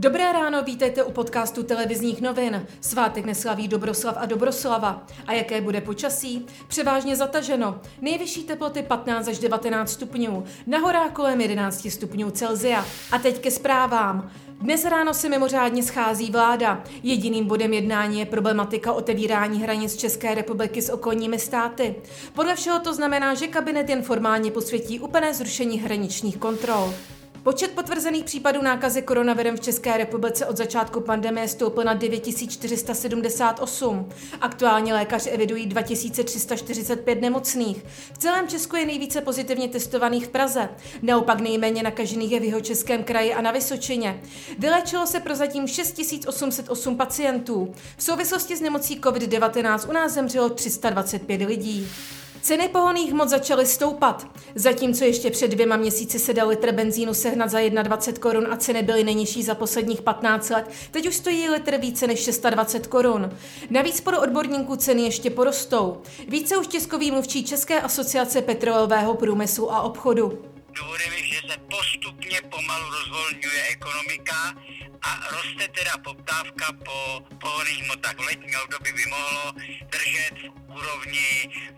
Dobré ráno, vítejte u podcastu televizních novin. Svátek neslaví Dobroslav a Dobroslava. A jaké bude počasí? Převážně zataženo. Nejvyšší teploty 15 až 19 stupňů. Na horách kolem 11 stupňů Celzia. A teď ke zprávám. Dnes ráno se mimořádně schází vláda. Jediným bodem jednání je problematika otevírání hranic České republiky s okolními státy. Podle všeho to znamená, že kabinet jen formálně posvětí úplné zrušení hraničních kontrol. Počet potvrzených případů nákazy koronavirem v České republice od začátku pandemie stoupl na 9478. Aktuálně lékaři evidují 2345 nemocných. V celém Česku je nejvíce pozitivně testovaných v Praze. Naopak nejméně nakažených je v jeho českém kraji a na Vysočině. Vylečilo se prozatím 6808 pacientů. V souvislosti s nemocí COVID-19 u nás zemřelo 325 lidí. Ceny pohoných hmot začaly stoupat. Zatímco ještě před dvěma měsíci se dal litr benzínu sehnat za 21 korun a ceny byly nejnižší za posledních 15 let, teď už stojí litr více než 620 korun. Navíc podle odborníků ceny ještě porostou. Více už tiskový mluvčí České asociace petrolového průmyslu a obchodu. Důvodem je, že se postupně pomalu rozvolňuje ekonomika a roste teda poptávka po pohonných hmotách. V letním období by mohlo držet v úrovni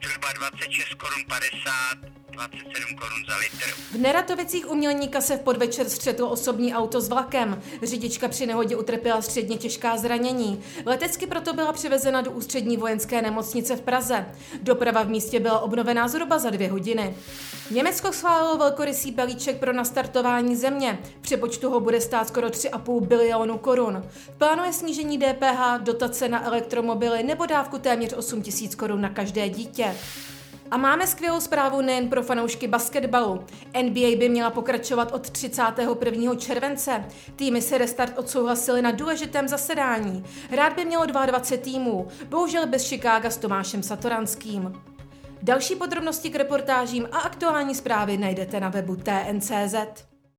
zhruba 26 korun 50 27 korun za litr. V Neratovicích umělníka se v podvečer střetlo osobní auto s vlakem. Řidička při nehodě utrpěla středně těžká zranění. Letecky proto byla přivezena do ústřední vojenské nemocnice v Praze. Doprava v místě byla obnovená zhruba za dvě hodiny. Německo schválilo velkorysý balíček pro nastartování země. Přepočtu ho bude stát skoro 3,5 bilionu korun. Plánuje snížení DPH, dotace na elektromobily nebo dávku téměř 8 tisíc korun na každé dítě. A máme skvělou zprávu nejen pro fanoušky basketbalu. NBA by měla pokračovat od 31. července. Týmy se restart odsouhlasili na důležitém zasedání. Rád by mělo 22 týmů, bohužel bez Chicaga s Tomášem Satoranským. Další podrobnosti k reportážím a aktuální zprávy najdete na webu TNCZ.